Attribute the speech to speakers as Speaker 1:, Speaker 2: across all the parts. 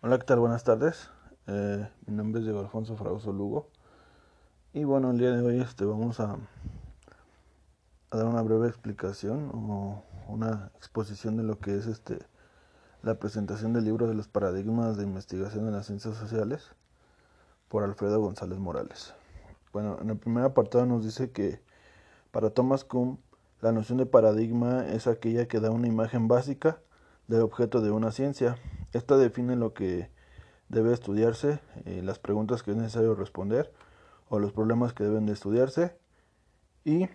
Speaker 1: Hola, ¿qué tal? Buenas tardes. Eh, mi nombre es Diego Alfonso Fragoso Lugo. Y bueno, el día de hoy este, vamos a, a, dar una breve explicación o una exposición de lo que es este, la presentación del libro de los paradigmas de investigación en las ciencias sociales por Alfredo González Morales. Bueno, en el primer apartado nos dice que para Thomas Kuhn la noción de paradigma es aquella que da una imagen básica del objeto de una ciencia. Esta define lo que debe estudiarse, eh, las preguntas que es necesario responder o los problemas que deben de estudiarse y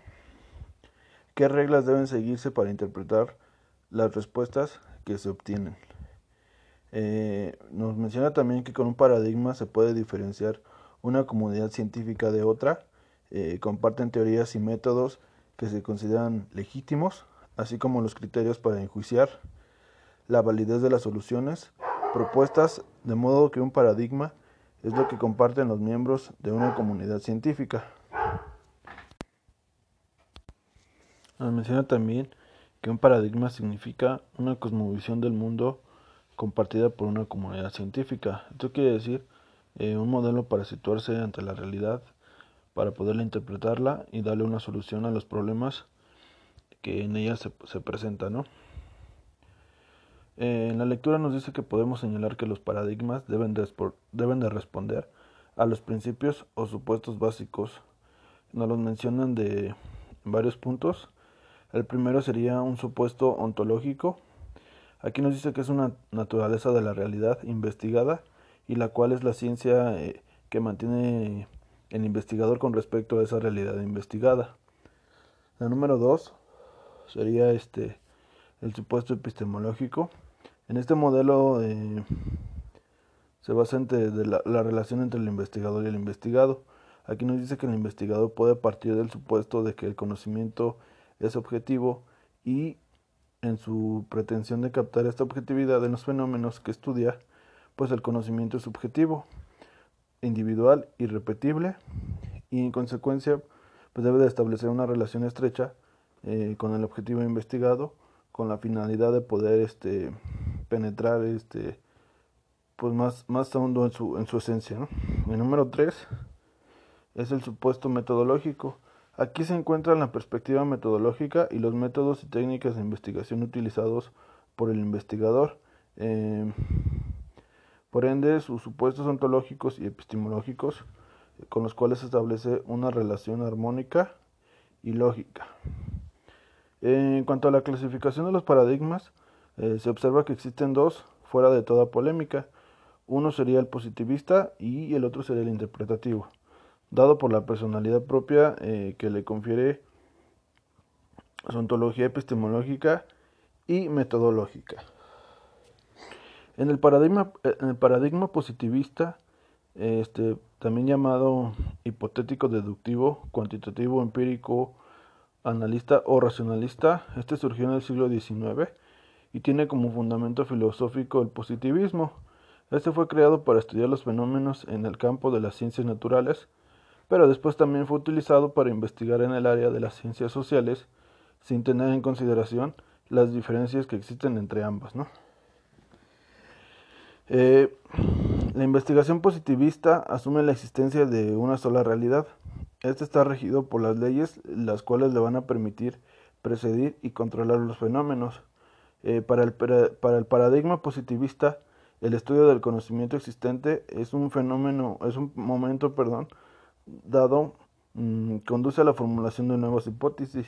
Speaker 1: qué reglas deben seguirse para interpretar las respuestas que se obtienen. Eh, nos menciona también que con un paradigma se puede diferenciar una comunidad científica de otra, eh, comparten teorías y métodos que se consideran legítimos, así como los criterios para enjuiciar la validez de las soluciones propuestas, de modo que un paradigma es lo que comparten los miembros de una comunidad científica. Nos menciona también que un paradigma significa una cosmovisión del mundo compartida por una comunidad científica. Esto quiere decir eh, un modelo para situarse ante la realidad, para poderla interpretarla y darle una solución a los problemas que en ella se, se presentan. ¿no? Eh, en la lectura nos dice que podemos señalar que los paradigmas deben de, deben de responder a los principios o supuestos básicos. Nos los mencionan de varios puntos. El primero sería un supuesto ontológico. Aquí nos dice que es una naturaleza de la realidad investigada y la cual es la ciencia eh, que mantiene el investigador con respecto a esa realidad investigada. La número dos sería este el supuesto epistemológico. En este modelo eh, se basa entre la, la, relación entre el investigador y el investigado. Aquí nos dice que el investigador puede partir del supuesto de que el conocimiento es objetivo y en su pretensión de captar esta objetividad en los fenómenos que estudia, pues el conocimiento es subjetivo, individual, irrepetible y en consecuencia pues debe de establecer una relación estrecha eh, con el objetivo investigado con la finalidad de poder este penetrar este pues más, más hondo en su, en su esencia. El número 3 es el supuesto metodológico. Aquí se encuentra la perspectiva metodológica y los métodos y técnicas de investigación utilizados por el investigador. Eh, por ende, sus supuestos ontológicos y epistemológicos con los cuales se establece una relación armónica y lógica. En cuanto a la clasificación de los paradigmas, eh, se observa que existen dos fuera de toda polémica. Uno sería el positivista y el otro sería el interpretativo, dado por la personalidad propia eh, que le confiere su ontología epistemológica y metodológica. En el paradigma, eh, en el paradigma positivista, este, también llamado hipotético deductivo, cuantitativo empírico analista o racionalista, este surgió en el siglo XIX y tiene como fundamento filosófico el positivismo. Este fue creado para estudiar los fenómenos en el campo de las ciencias naturales, pero después también fue utilizado para investigar en el área de las ciencias sociales, sin tener en consideración las diferencias que existen entre ambas. Eh, la investigación positivista asume la existencia de una sola realidad, este está regido por las leyes, las cuales le van a permitir precedir y controlar los fenómenos. Eh, para, el, para el paradigma positivista, el estudio del conocimiento existente es un fenómeno, es un momento, perdón, dado, mmm, conduce a la formulación de nuevas hipótesis.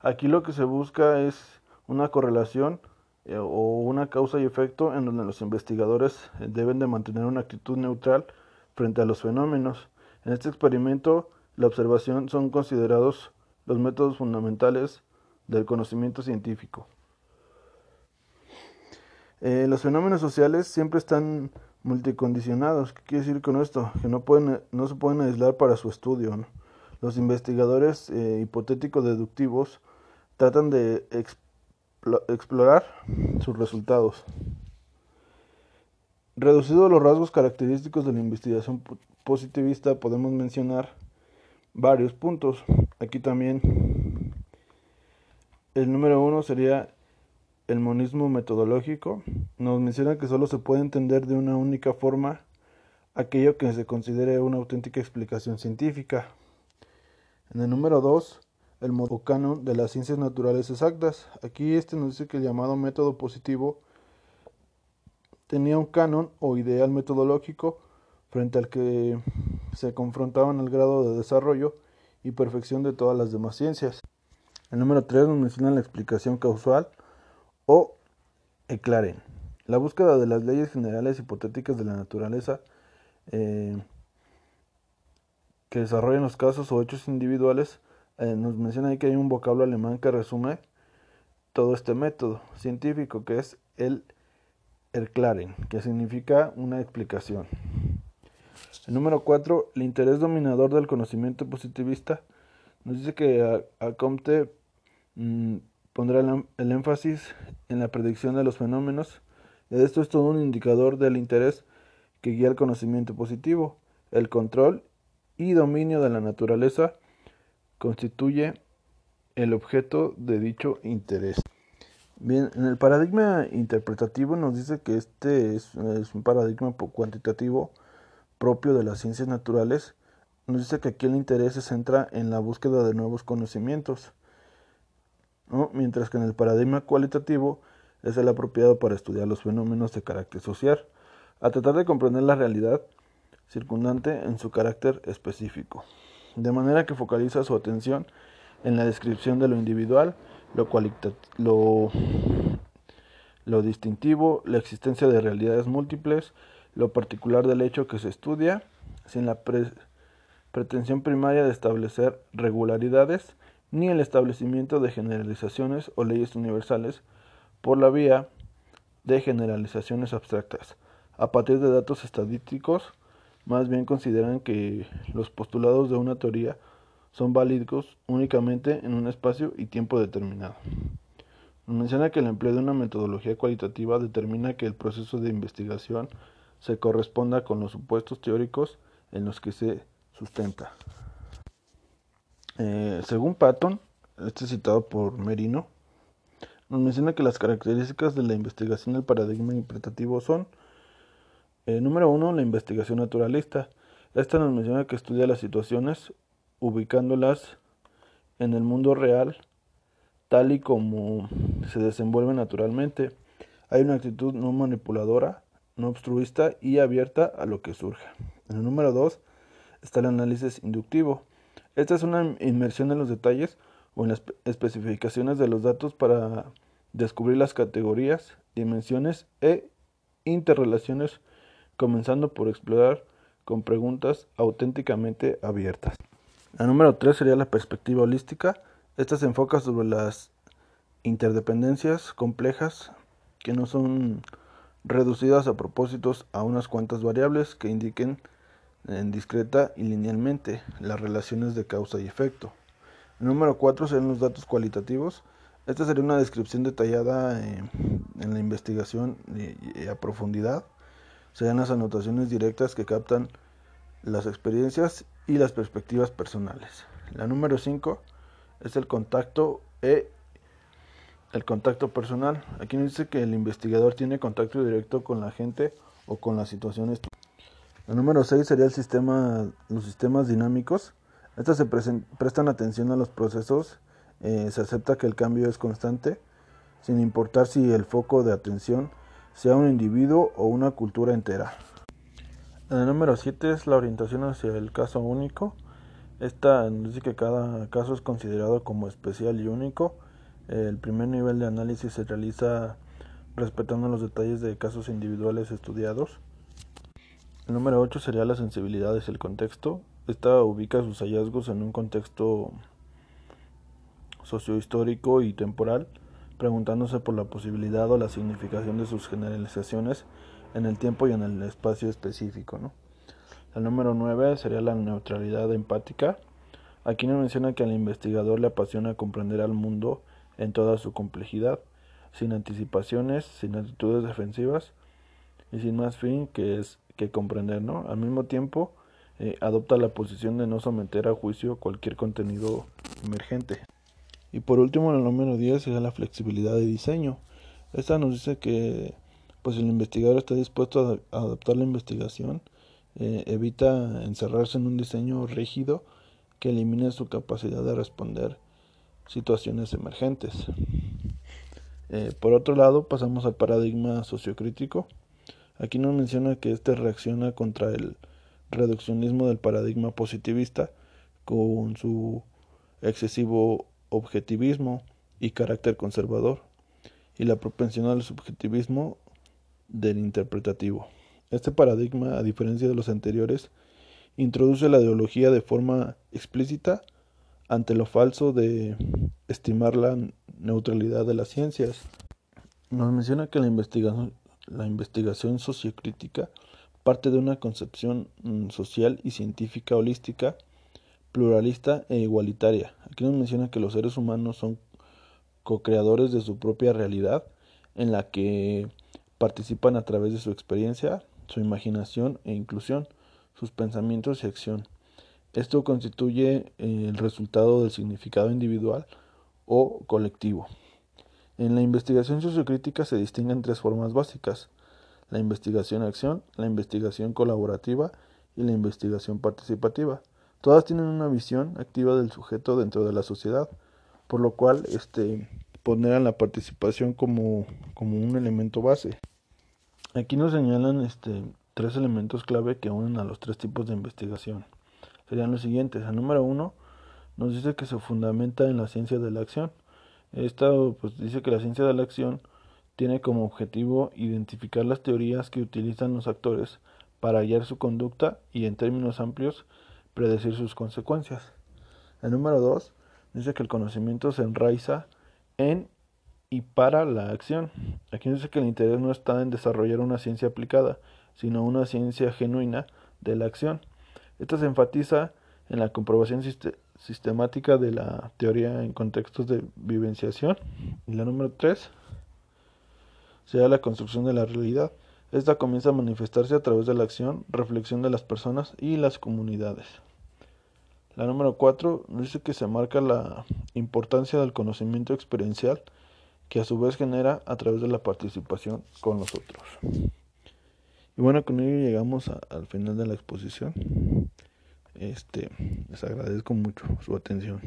Speaker 1: Aquí lo que se busca es una correlación eh, o una causa y efecto en donde los investigadores eh, deben de mantener una actitud neutral frente a los fenómenos. En este experimento, la observación son considerados los métodos fundamentales del conocimiento científico. Eh, los fenómenos sociales siempre están multicondicionados. ¿Qué quiere decir con esto? Que no, pueden, no se pueden aislar para su estudio. Los investigadores eh, hipotéticos deductivos tratan de explorar sus resultados. Reducido los rasgos característicos de la investigación positivista, podemos mencionar varios puntos. Aquí también el número uno sería el monismo metodológico nos menciona que solo se puede entender de una única forma aquello que se considere una auténtica explicación científica. En el número 2, el modo canon de las ciencias naturales exactas. Aquí este nos dice que el llamado método positivo tenía un canon o ideal metodológico frente al que se confrontaban el grado de desarrollo y perfección de todas las demás ciencias. El número 3 nos menciona la explicación causal o eclaren. La búsqueda de las leyes generales hipotéticas de la naturaleza eh, que desarrollan los casos o hechos individuales. Eh, nos menciona ahí que hay un vocablo alemán que resume todo este método científico que es el Erklaren, que significa una explicación. Número 4, el interés dominador del conocimiento positivista, nos dice que a, Comte mm, pondrá el, énfasis en la predicción de los fenómenos. Esto es todo un indicador del interés que guía el conocimiento positivo. El control y dominio de la naturaleza constituye el objeto de dicho interés. Bien, en el paradigma interpretativo nos dice que este es, es un paradigma cuantitativo propio de las ciencias naturales, nos dice que aquí el interés se centra en la búsqueda de nuevos conocimientos, mientras que en el paradigma cualitativo es el apropiado para estudiar los fenómenos de carácter social, a tratar de comprender la realidad circundante en su carácter específico, de manera que focaliza su atención en la descripción de lo individual, lo, lo, lo distintivo, la existencia de realidades múltiples, lo particular del hecho que se estudia, sin la pretensión primaria de establecer regularidades, ni el establecimiento de generalizaciones o leyes universales por la vía de generalizaciones abstractas. A partir de datos estadísticos, más bien consideran que los postulados de una teoría son válidos únicamente en un espacio y tiempo determinado. Menciona que el empleo de una metodología cualitativa determina que el proceso de investigación se corresponda con los supuestos teóricos en los que se sustenta. Eh, según Patton, este citado por Merino, nos menciona que las características de la investigación del paradigma interpretativo son, eh, número uno, la investigación naturalista. Esta nos menciona que estudia las situaciones ubicándolas en el mundo real tal y como se desenvuelve naturalmente. Hay una actitud no manipuladora no obstruista y abierta a lo que surja. En el número 2 está el análisis inductivo. Esta es una inmersión en los detalles o en las especificaciones de los datos para descubrir las categorías, dimensiones e interrelaciones, comenzando por explorar con preguntas auténticamente abiertas. La número 3 sería la perspectiva holística. Esta se enfoca sobre las interdependencias complejas que no son reducidas a propósitos a unas cuantas variables que indiquen en discreta y linealmente las relaciones de causa y efecto. El número 4 serían los datos cualitativos. Esta sería una descripción detallada eh, en la investigación y, a profundidad. Serían las anotaciones directas que captan las experiencias y las perspectivas personales. La número 5 es el contacto e el contacto personal. Aquí nos dice que el investigador tiene contacto directo con la gente o con las situaciones. El número 6 sería el sistema, los sistemas dinámicos. Estas se prestan atención a los procesos. Eh, se acepta que el cambio es constante, sin importar si el foco de atención sea un individuo o una cultura entera. El número 7 es la orientación hacia el caso único. Esta nos dice que cada caso es considerado como especial y único el primer nivel de análisis se realiza respetando los detalles de casos individuales estudiados. El número 8 sería la sensibilidad y el contexto. Esta ubica sus hallazgos en un contexto sociohistórico y temporal, preguntándose por la posibilidad o la significación de sus generalizaciones en el tiempo y en el espacio específico. El número 9 sería la neutralidad empática. Aquí nos menciona que al investigador le apasiona comprender al mundo en toda su complejidad, sin anticipaciones, sin actitudes defensivas y sin más fin que es que comprender, ¿no? Al mismo tiempo, eh, adopta la posición de no someter a juicio cualquier contenido emergente. Y por último, el número 10 sería la flexibilidad de diseño. Esta nos dice que pues el investigador está dispuesto a adaptar la investigación, eh, evita encerrarse en un diseño rígido que elimine su capacidad de responder situaciones emergentes. Eh, por otro lado, pasamos al paradigma sociocrítico. Aquí nos menciona que este reacciona contra el reduccionismo del paradigma positivista con su excesivo objetivismo y carácter conservador y la propensión al subjetivismo del interpretativo. Este paradigma, a diferencia de los anteriores, introduce la ideología de forma explícita ante lo falso de estimar la neutralidad de las ciencias. Nos menciona que la investigación, la investigación sociocrítica parte de una concepción mm, social y científica holística, pluralista e igualitaria. Aquí nos menciona que los seres humanos son co-creadores de su propia realidad, en la que participan a través de su experiencia, su imaginación e inclusión, sus pensamientos y acción. Esto constituye eh, el resultado del significado individual o colectivo. En la investigación sociocrítica se distinguen tres formas básicas, la investigación-acción, la investigación colaborativa y la investigación participativa. Todas tienen una visión activa del sujeto dentro de la sociedad, por lo cual este, poner la participación como, un elemento base. Aquí nos señalan este, tres elementos clave que unen a los tres tipos de investigación. Serían los siguientes. El número uno nos dice que se fundamenta en la ciencia de la acción. Esta pues, dice que la ciencia de la acción tiene como objetivo identificar las teorías que utilizan los actores para hallar su conducta y en términos amplios predecir sus consecuencias. El número dos dice que el conocimiento se enraiza en y para la acción. Aquí dice que el interés no está en desarrollar una ciencia aplicada, sino una ciencia genuina de la acción. Esto se enfatiza en la comprobación sistemática de la teoría en contextos de vivenciación. Y la número tres sea la construcción de la realidad. Esta comienza a manifestarse a través de la acción, reflexión de las personas y las comunidades. La número 4 dice que se marca la importancia del conocimiento experiencial que a su vez genera a través de la participación con los otros. Y bueno, con ello llegamos al final de la exposición. Este, les agradezco mucho su atención.